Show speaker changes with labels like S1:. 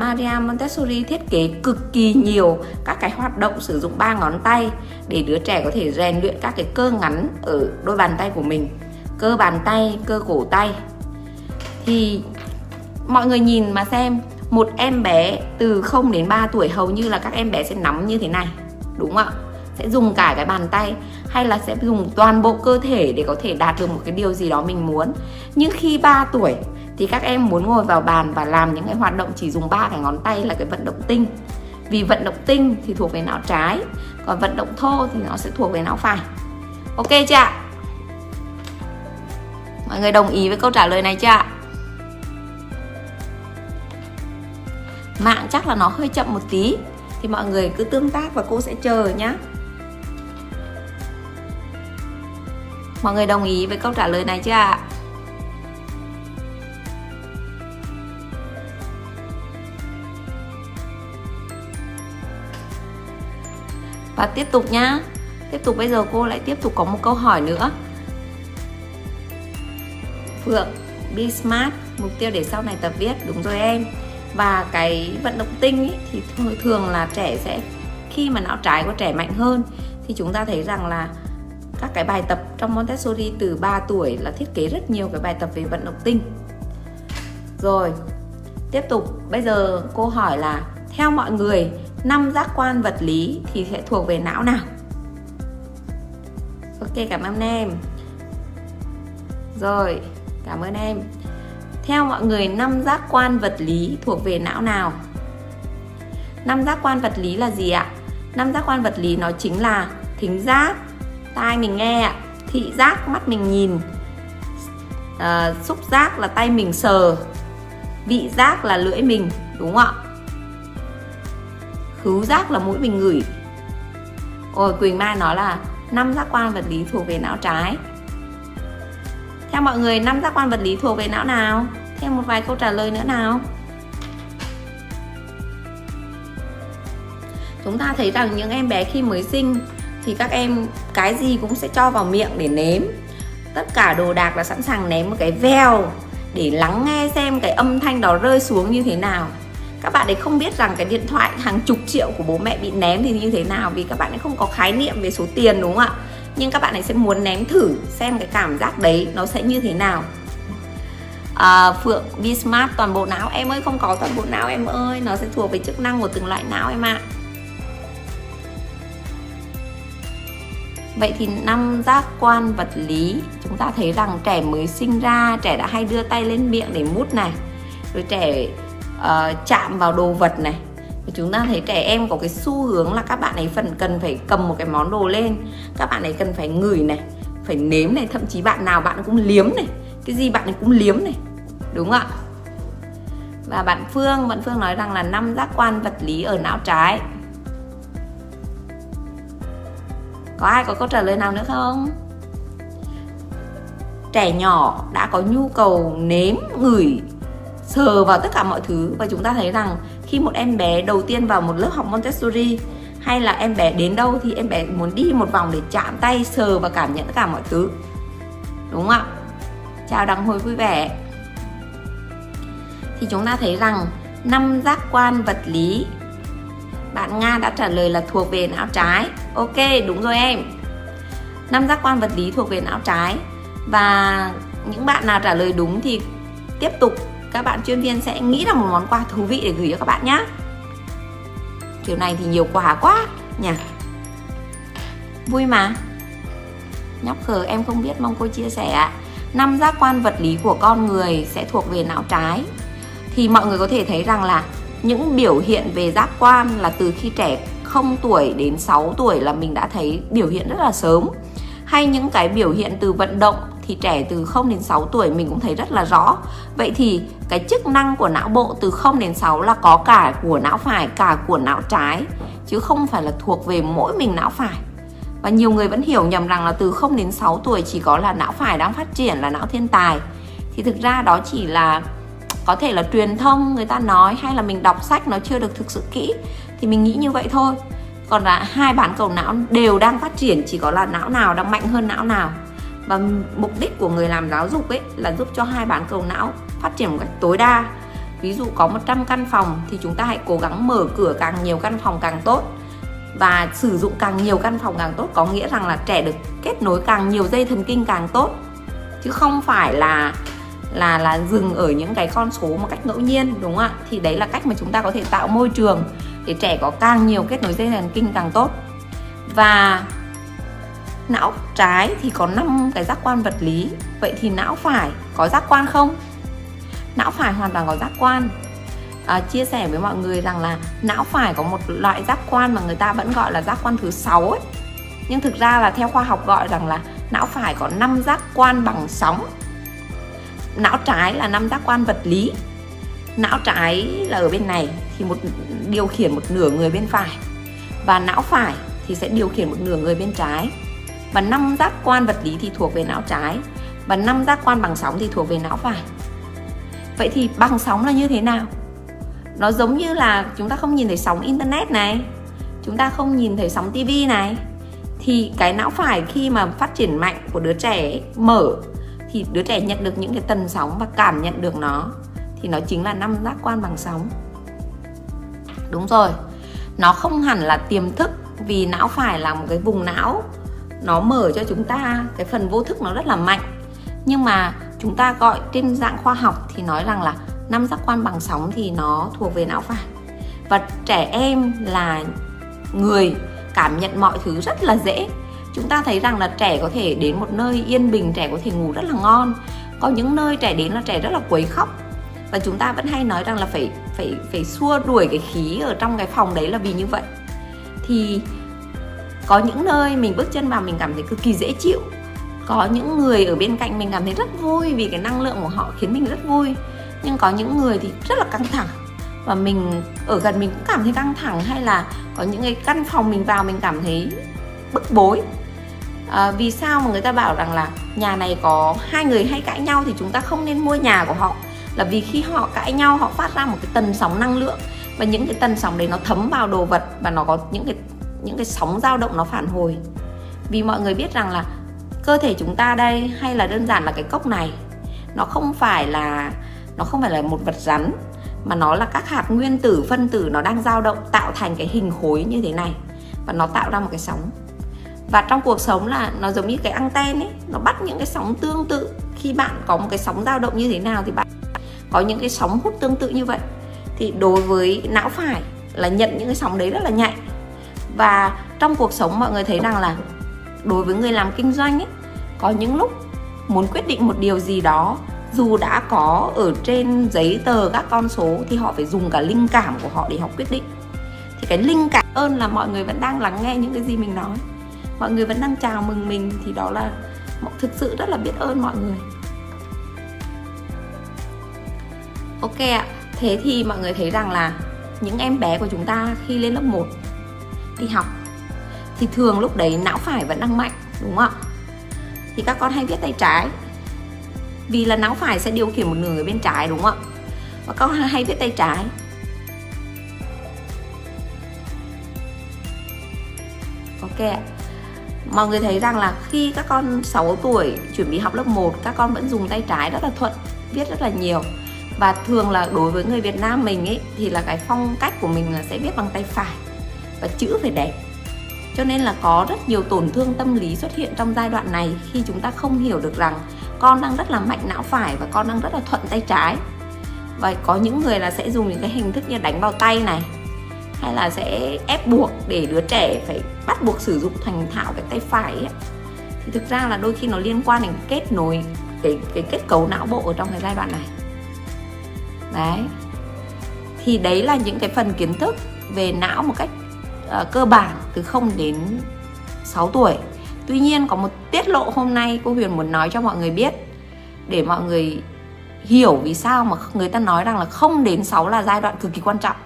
S1: Maria Montessori thiết kế cực kỳ nhiều các cái hoạt động sử dụng ba ngón tay để đứa trẻ có thể rèn luyện các cái cơ ngắn ở đôi bàn tay của mình, cơ bàn tay, cơ cổ tay. Thì mọi người nhìn mà xem, một em bé từ 0 đến 3 tuổi hầu như là các em bé sẽ nắm như thế này, đúng không ạ? Sẽ dùng cả cái bàn tay hay là sẽ dùng toàn bộ cơ thể để có thể đạt được một cái điều gì đó mình muốn. Nhưng khi 3 tuổi thì các em muốn ngồi vào bàn và làm những cái hoạt động chỉ dùng ba cái ngón tay là cái vận động tinh. Vì vận động tinh thì thuộc về não trái, còn vận động thô thì nó sẽ thuộc về não phải. Ok chưa ạ? Mọi người đồng ý với câu trả lời này chưa ạ? Mạng chắc là nó hơi chậm một tí, thì mọi người cứ tương tác và cô sẽ chờ nhá. Mọi người đồng ý với câu trả lời này chưa ạ? Và tiếp tục nhá. Tiếp tục bây giờ cô lại tiếp tục có một câu hỏi nữa. Phượng Be Smart mục tiêu để sau này tập viết. Đúng rồi em. Và cái vận động tinh ý, thì thường là trẻ sẽ khi mà não trái của trẻ mạnh hơn thì chúng ta thấy rằng là các cái bài tập trong Montessori từ 3 tuổi là thiết kế rất nhiều cái bài tập về vận động tinh. Rồi tiếp tục. Bây giờ cô hỏi là theo mọi người năm giác quan vật lý thì sẽ thuộc về não nào? Ok cảm ơn em. Rồi cảm ơn em. Theo mọi người năm giác quan vật lý thuộc về não nào? Năm giác quan vật lý là gì ạ? Năm giác quan vật lý nó chính là thính giác tai mình nghe ạ thị giác mắt mình nhìn. À, xúc giác là tay mình sờ vị giác là lưỡi mình đúng không ạ? Khứu giác là mũi mình ngửi. Ôi, quỳnh mai nói là năm giác quan vật lý thuộc về não trái. Theo mọi người, năm giác quan vật lý thuộc về não nào? Thêm một vài câu trả lời nữa nào. Chúng ta thấy rằng những em bé khi mới sinh thì các em cái gì cũng sẽ cho vào miệng để nếm. Tất cả đồ đạc là sẵn sàng ném một cái veo để lắng nghe xem cái âm thanh đó rơi xuống như thế nào các bạn ấy không biết rằng cái điện thoại hàng chục triệu của bố mẹ bị ném thì như thế nào vì các bạn ấy không có khái niệm về số tiền đúng không ạ? Nhưng các bạn ấy sẽ muốn ném thử xem cái cảm giác đấy nó sẽ như thế nào. À, Phượng Bismart toàn bộ não. Em ơi không có toàn bộ não em ơi. Nó sẽ thuộc về chức năng của từng loại não em ạ. Vậy thì năm giác quan vật lý chúng ta thấy rằng trẻ mới sinh ra trẻ đã hay đưa tay lên miệng để mút này rồi trẻ uh, chạm vào đồ vật này. Chúng ta thấy trẻ em có cái xu hướng là các bạn ấy phần cần phải cầm một cái món đồ lên. Các bạn ấy cần phải ngửi này phải nếm này thậm chí bạn nào bạn cũng liếm này. Cái gì bạn ấy cũng liếm này đúng không ạ? Và bạn Phương bạn Phương nói rằng là năm giác quan vật lý ở não trái. Có ai có câu trả lời nào nữa không? Trẻ nhỏ đã có nhu cầu nếm ngửi sờ vào tất cả mọi thứ và chúng ta thấy rằng khi một em bé đầu tiên vào một lớp học Montessori hay là em bé đến đâu thì em bé muốn đi một vòng để chạm tay, sờ và cảm nhận tất cả mọi thứ. Đúng không ạ? Chào đăng hồi, vui vẻ. Thì chúng ta thấy rằng năm giác quan vật lý, bạn Nga đã trả lời là thuộc về não trái. Ok, đúng rồi em. Năm giác quan vật lý thuộc về não trái. Và những bạn nào trả lời đúng thì tiếp tục các bạn chuyên viên sẽ nghĩ là một món quà thú vị để gửi cho các bạn nhé kiểu này thì nhiều quà quá nhỉ. Vui mà. Nhóc khờ, em không biết, mong cô chia sẻ ạ. Năm giác quan vật lý của con người sẽ thuộc về não trái. Thì mọi người có thể thấy rằng là những biểu hiện về giác quan là từ khi trẻ 0 tuổi đến 6 tuổi là mình đã thấy biểu hiện rất là sớm. Hay những cái biểu hiện từ vận động thì trẻ từ 0 đến 6 tuổi mình cũng thấy rất là rõ. Vậy thì cái chức năng của não bộ từ 0 đến 6 là có cả của não phải, cả của não trái, chứ không phải là thuộc về mỗi mình não phải. Và nhiều người vẫn hiểu nhầm rằng là từ 0 đến 6 tuổi chỉ có là não phải đang phát triển, là não thiên tài. Thì thực ra đó chỉ là có thể là truyền thông người ta nói hay là mình đọc sách nó chưa được thực sự kỹ, thì mình nghĩ như vậy thôi còn là hai bán cầu não đều đang phát triển, chỉ có là não nào đang mạnh hơn não nào và mục đích của người làm giáo dục ấy là giúp cho hai bán cầu não phát triển một cách tối đa. Ví dụ có 100 căn phòng thì chúng ta hãy cố gắng mở cửa càng nhiều căn phòng càng tốt. Và sử dụng càng nhiều căn phòng càng tốt có nghĩa rằng là trẻ được kết nối càng nhiều dây thần kinh càng tốt. Chứ không phải là là là dừng ở những cái con số một cách ngẫu nhiên, đúng không ạ? Thì đấy là cách mà chúng ta có thể tạo môi trường để trẻ có càng nhiều kết nối dây thần kinh càng tốt. Và não trái thì có 5 cái giác quan vật lý. Vậy thì não phải có giác quan không? Não phải hoàn toàn có giác quan. À, chia sẻ với mọi người rằng là não phải có một loại giác quan mà người ta vẫn gọi là giác quan thứ sáu ấy. Nhưng thực ra là theo khoa học gọi rằng là não phải có 5 giác quan bằng sóng. Não trái là năm giác quan vật lý. Não trái là ở bên này thì một điều khiển một nửa người bên phải. Và não phải thì sẽ điều khiển một nửa người bên trái và năm giác quan vật lý thì thuộc về não trái. Và năm giác quan bằng sóng thì thuộc về não phải. Vậy thì bằng sóng là như thế nào? Nó giống như là chúng ta không nhìn thấy sóng internet này. Chúng ta không nhìn thấy sóng tivi này. Thì cái não phải khi mà phát triển mạnh của đứa trẻ mở, thì đứa trẻ nhận được những cái tần sóng và cảm nhận được nó, thì nó chính là năm giác quan bằng sóng. Đúng rồi. Nó không hẳn là tiềm thức vì não phải là một cái vùng não nó mở cho chúng ta cái phần vô thức nó rất là mạnh. Nhưng mà chúng ta gọi trên dạng khoa học thì nói rằng là năm giác quan bằng sóng thì nó thuộc về não phải. Và trẻ em là người cảm nhận mọi thứ rất là dễ. Chúng ta thấy rằng là trẻ có thể đến một nơi yên bình, trẻ có thể ngủ rất là ngon. Có những nơi trẻ đến là trẻ rất là quấy khóc. Và chúng ta vẫn hay nói rằng là phải phải phải xua đuổi cái khí ở trong cái phòng đấy là vì như vậy. Thì có những nơi mình bước chân vào mình cảm thấy cực kỳ dễ chịu. Có những người ở bên cạnh mình cảm thấy rất vui vì cái năng lượng của họ khiến mình rất vui. Nhưng có những người thì rất là căng thẳng. Và mình ở gần mình cũng cảm thấy căng thẳng hay là có những cái căn phòng mình vào mình cảm thấy bức bối. À, vì sao mà người ta bảo rằng là nhà này có hai người hay cãi nhau thì chúng ta không nên mua nhà của họ? Là vì khi họ cãi nhau họ phát ra một cái tần sóng năng lượng. Và những cái tần sóng đấy nó thấm vào đồ vật và nó có những cái những cái sóng dao động nó phản hồi. Vì mọi người biết rằng là cơ thể chúng ta đây hay là đơn giản là cái cốc này, nó không phải là, nó không phải là một vật rắn, mà nó là các hạt nguyên tử, phân tử nó đang dao động tạo thành cái hình khối như thế này và nó tạo ra một cái sóng. Và trong cuộc sống là nó giống như cái anten ấy, nó bắt những cái sóng tương tự. Khi bạn có một cái sóng dao động như thế nào thì bạn có những cái sóng hút tương tự như vậy. Thì đối với não phải là nhận những cái sóng đấy rất là nhạy và trong cuộc sống mọi người thấy rằng là đối với người làm kinh doanh ấy, có những lúc muốn quyết định một điều gì đó, dù đã có ở trên giấy tờ các con số thì họ phải dùng cả linh cảm của họ để họ quyết định. Thì cái linh cảm ơn là mọi người vẫn đang lắng nghe những cái gì mình nói. Mọi người vẫn đang chào mừng mình thì đó là thực sự rất là biết ơn mọi người. Ok ạ, thế thì mọi người thấy rằng là những em bé của chúng ta khi lên lớp 1 đi học. Thì thường lúc đấy não phải vẫn đang mạnh, đúng không ạ? Thì các con hay viết tay trái. Vì là não phải sẽ điều khiển một nửa người bên trái, đúng không ạ? Và các con hay viết tay trái. Ok mọi người thấy rằng là khi các con 6 tuổi chuẩn bị học lớp 1 các con vẫn dùng tay trái rất là thuận, viết rất là nhiều. Và thường là đối với người Việt Nam mình ấy, thì là cái phong cách của mình là sẽ viết bằng tay phải và chữ phải đẹp. Cho nên là có rất nhiều tổn thương tâm lý xuất hiện trong giai đoạn này khi chúng ta không hiểu được rằng con đang rất là mạnh não phải và con đang rất là thuận tay trái. Và có những người là sẽ dùng những cái hình thức như đánh vào tay này, hay là sẽ ép buộc để đứa trẻ phải bắt buộc sử dụng thành thạo cái tay phải ấy. thì thực ra là đôi khi nó liên quan đến kết nối, cái cái kết cấu não bộ ở trong cái giai đoạn này. Đấy. Thì đấy là những cái phần kiến thức về não một cách uh, cơ bản từ 0 đến 6 tuổi. Tuy nhiên có một tiết lộ hôm nay cô Huyền muốn nói cho mọi người biết để mọi người hiểu vì sao mà người ta nói rằng là 0 đến 6 là giai đoạn cực kỳ quan trọng.